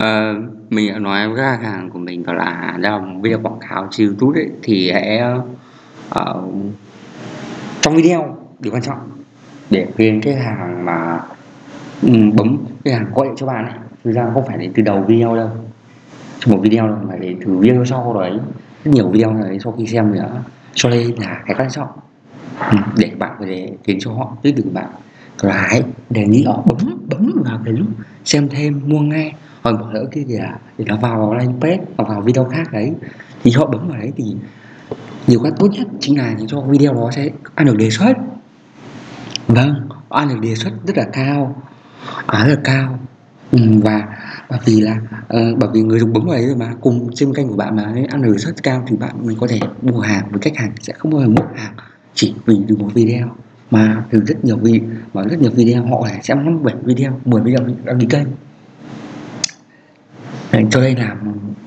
Ờ, mình đã nói với khách hàng của mình bảo là dạ vâng, làm video quảng cáo trên YouTube ấy, thì hãy ờ, trong video điều quan trọng để khuyên cái hàng mà um, bấm cái hàng gọi điện cho bạn ấy. Thực ra không phải đến từ đầu video đâu trong một video đâu mà đến từ video sau đấy. Rất nhiều video này sau khi xem nữa cho nên là cái quan trọng ừ, để bạn có thể khiến cho họ biết được bạn. Là hãy đề nghị họ bấm bấm vào cái lúc xem thêm mua ngay hoặc bỏ lỡ cái gì thì để nó vào landing page hoặc vào video khác đấy. Thì họ bấm vào đấy thì nhiều cách tốt nhất chính là những cho video đó sẽ ăn được đề xuất. Vâng ăn được đề xuất rất là cao à, rất là cao. Ừ, và bởi vì là uh, bởi vì người dùng bấm vào đấy rồi mà cùng trên kênh của bạn mà ăn được đề xuất cao thì bạn mình có thể mua hàng với khách hàng sẽ không bao giờ mua hàng chỉ vì từ một video. Mà từ rất nhiều video mà rất nhiều video họ sẽ xem năm bảy video 10 video đăng ký kênh. Đấy, cho đây làm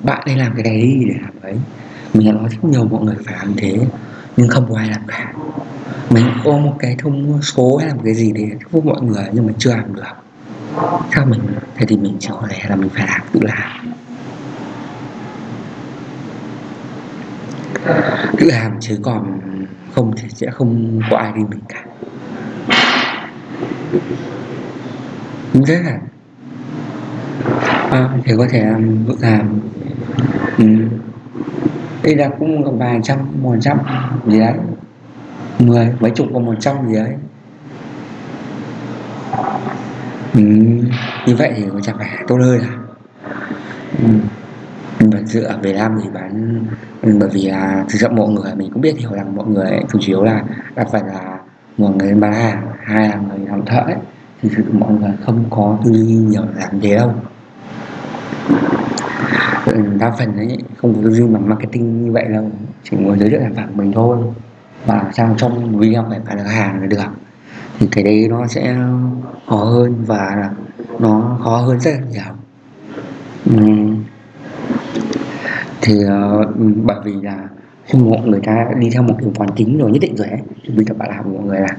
bạn đây làm cái này đi để làm đấy mình nói rất nhiều mọi người phải làm thế nhưng không có ai làm cả. Mình có một cái thông số hay làm cái gì để thuyết mọi người nhưng mình chưa làm được. Sao mình thế thì mình chỉ có thể là mình phải làm tự làm. Tự làm chứ còn không thì sẽ không có ai đi mình cả. Rất là à, thì có thể làm tự làm ừ. đây là cũng vài trăm một trăm gì đấy mười mấy chục và một trăm gì đấy ừ. như vậy thì có chẳng phải tốt hơn à ừ. mình dựa về làm thì bán ừ, bởi vì là thực sự mọi người mình cũng biết hiểu rằng mọi người chủ yếu là đa phần là một người bán hàng hai là người làm thợ ấy thì thực sự mọi người không có tư duy nhiều làm thế đâu Ừ, đa phần đấy không có tư duy bằng marketing như vậy đâu. Chỉ muốn giới thiệu sản phẩm mình thôi. Và sang trong video phải phải là hàng là được. Thì cái đấy nó sẽ khó hơn và nó khó hơn rất là nhiều. Uhm. thì uh, bởi vì là khi mọi người ta đi theo một kiểu quán tính rồi nhất định rồi ấy. Thì bây giờ bạn làm mọi người là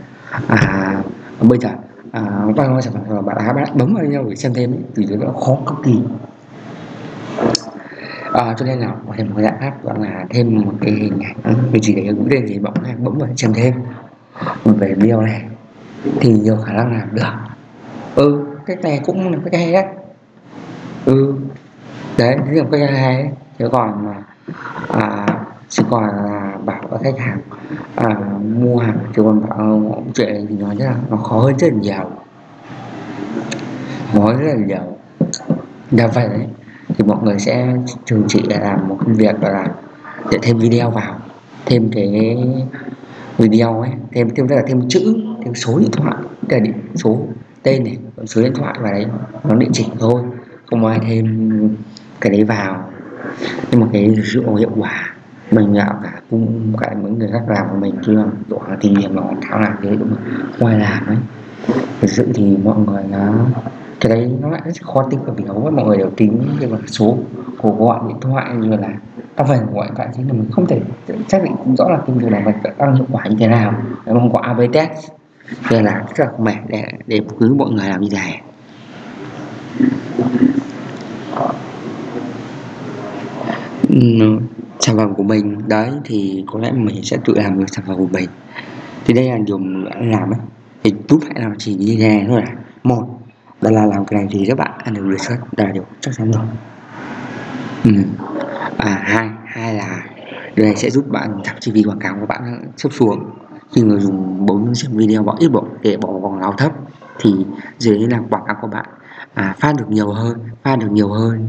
à bây giờ à, bao nhiêu sản phẩm rồi bạn đã bạn bấm vào nhau để xem thêm ấy, thì nó khó cực kỳ à, cho nên là có thêm một giải pháp gọi là thêm một cái hình ảnh. Ừ, mình chỉ để cũng lên gì này bấm vào xem thêm. Về video này thì nhiều khả năng làm được. Ừ cái này cũng là cái hay đấy. Ừ đấy cái là cái hay đấy. Chứ còn mà à, chỉ còn là bảo các khách hàng à, mua hàng chứ còn bảo chuyện thì nói là nó khó hơn rất là nhiều. Khó rất là nhiều. Đa phần đấy thì mọi người sẽ thường chỉ là làm một công việc đó là để thêm video vào, thêm cái video ấy, thêm thêm, tức là thêm chữ, thêm số điện thoại cái điện, số tên này, số điện thoại vào đấy, nó địa chỉ thôi, không ai thêm cái đấy vào. Nhưng mà cái sự hiệu quả mình gặp cả cung, cả mấy người khác làm của mình chưa độ tìm hiểu nó, tháo làm thế đúng không ngoài làm ấy. Thực sự thì mọi người nó cái đấy nó lại rất khó tính, bởi vì hầu hết mọi người đều tính cái số của gọi, điện thoại như là đa phần gọi điện thoại chính là mình không thể xác định rõ là cái việc này mình tăng hiệu quả như thế nào. Nếu không có AB test. Nên là rất là mệt để để cứ mọi người làm như này. Ừ, sản phẩm của mình, đấy, thì có lẽ mình sẽ tự làm được sản phẩm của mình. Thì đây là điều mình đã làm ấy. Thì tú phải làm chỉ như thế này thôi là một đó là làm cái này thì các bạn ăn được research là điều chắc chắn rồi. Ừ. à hai hai là điều này sẽ giúp bạn giảm chi phí quảng cáo của bạn sắp xuống. Khi người dùng bấm xem video bỏ ít bỏ để bỏ vòng lao thấp thì dưới là quảng cáo của bạn à, phát được nhiều hơn phát được nhiều hơn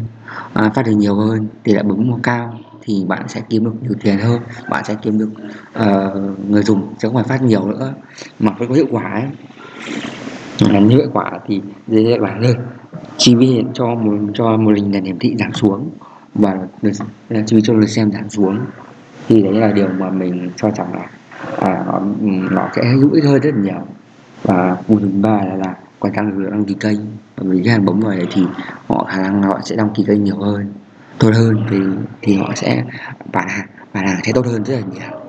à, phát được nhiều hơn thì lại bấm mua cao thì bạn sẽ kiếm được nhiều tiền hơn bạn sẽ kiếm được uh, người dùng chứ không phải phát nhiều nữa. Mà phải có hiệu quả ấy như hiệu quả thì dễ dễ hơn. lên chi phí cho một cho một lình là hiển thị giảm xuống và chi phí cho lượt xem giảm xuống. Thì đấy là điều mà mình cho rằng là à, nó, nó sẽ hữu ích hơn rất là nhiều. Và một thứ ba là là còn tăng được đăng ký kênh. Bởi vì khách hàng bấm vào đấy thì họ khả năng họ sẽ đăng ký kênh nhiều hơn tốt hơn thì thì họ sẽ bán hàng bán hàng sẽ tốt hơn rất là nhiều.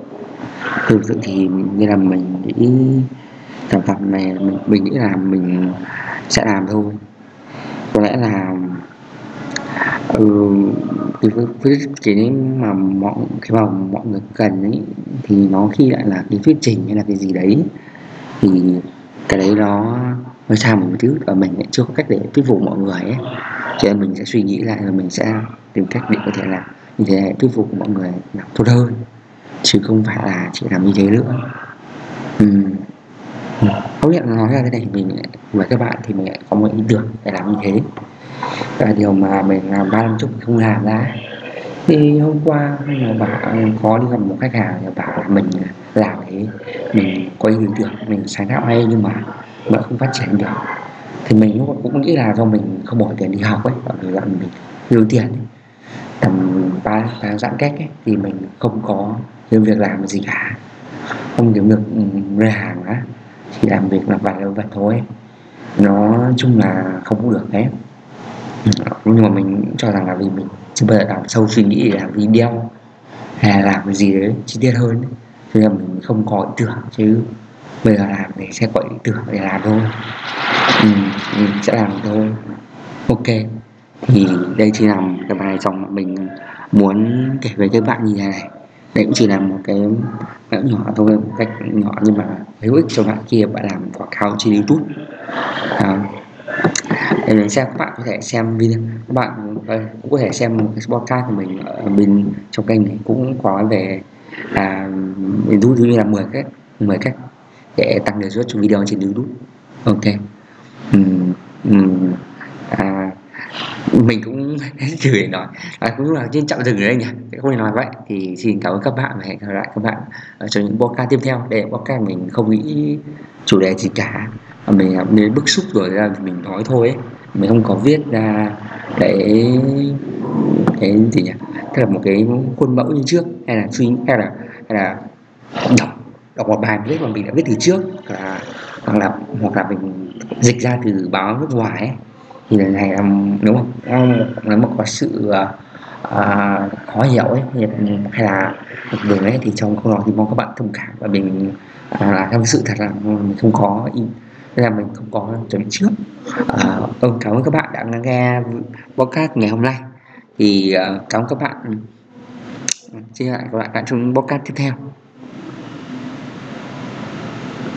Thực sự thì như là mình nghĩ sản phẩm này mình, mình nghĩ là mình sẽ làm thôi có lẽ là ừ, cái viết mà mọi cái mà mọi người cần ấy thì nó khi lại là cái thuyết trình hay là cái gì đấy thì cái đấy nó nó xa một thứ và mình lại chưa có cách để thuyết phục mọi người ấy cho nên mình sẽ suy nghĩ lại và mình sẽ tìm cách để có thể là như thế thuyết phục mọi người làm tốt hơn chứ không phải là chỉ làm như thế nữa không nhận nói ra thế này mình với các bạn thì mình lại có một ý tưởng để làm như thế. Là điều mà mình làm ba năm trước mình không làm ra thì hôm qua mà bạn có đi gặp một khách hàng và bảo là mình làm thế mình có ý tưởng mình sáng tạo hay nhưng mà vẫn không phát triển được. Thì mình cũng nghĩ là do mình không bỏ tiền đi học ấy hoặc là mình tiêu tiền ấy. tầm ba tháng giãn cách ấy, thì mình không có những việc làm gì cả. Không kiếm được ừ, ra hàng á thì làm việc là vài vật thôi. Nó chung là không có được đấy ừ, nhưng mà mình cho rằng là vì mình chưa bao giờ làm sâu suy nghĩ để làm video hay là làm cái gì đấy chi tiết hơn cho nên mình không có ý tưởng chứ bây giờ làm thì sẽ có ý tưởng để làm thôi. Ừ, mình sẽ làm thôi. Ok thì đây chỉ là cái bài dòng mà mình muốn kể với các bạn như thế này đấy cũng chỉ là một cái mẹo nhỏ thôi một cách nhỏ nhưng mà hữu ích cho bạn kia bạn làm quảng cáo trên youtube. À, để mình xem các bạn có thể xem video các bạn cũng có thể xem một cái podcast của mình ở bên trong kênh này cũng có về là mình thu như là 10 cách 10 cách để tăng đề xuất cho video trên youtube. Ok. Um, um, à, mình cũng chửi nói. À, cũng là trên chặng rừng đấy nhỉ? Không thể nói vậy. Thì xin cảm ơn các bạn và hẹn gặp lại các bạn ở trong những podcast tiếp theo. Để podcast mình không nghĩ chủ đề gì cả. À, mình mình bức xúc rồi ra mình nói thôi ấy. mình không có viết ra để cái gì nhỉ? Tức là một cái khuôn mẫu như trước hay là suy hay là hay là đọc đọc một bài viết mà mình đã viết từ trước. Là hoặc là hoặc là mình dịch ra từ báo nước ngoài ấy thì này là đúng không? Nếu mà có sự à, à, khó hiểu ấy. Hay là một đường ấy thì trong câu nói thì mong các bạn thông cảm. Và mình à, là theo sự thật là mình không có in nên là mình không có chuẩn bị trước. À, vâng, cảm ơn các bạn đã nghe podcast ngày hôm nay. Thì uh, cảm ơn các bạn. Chia lại các bạn trong podcast tiếp theo.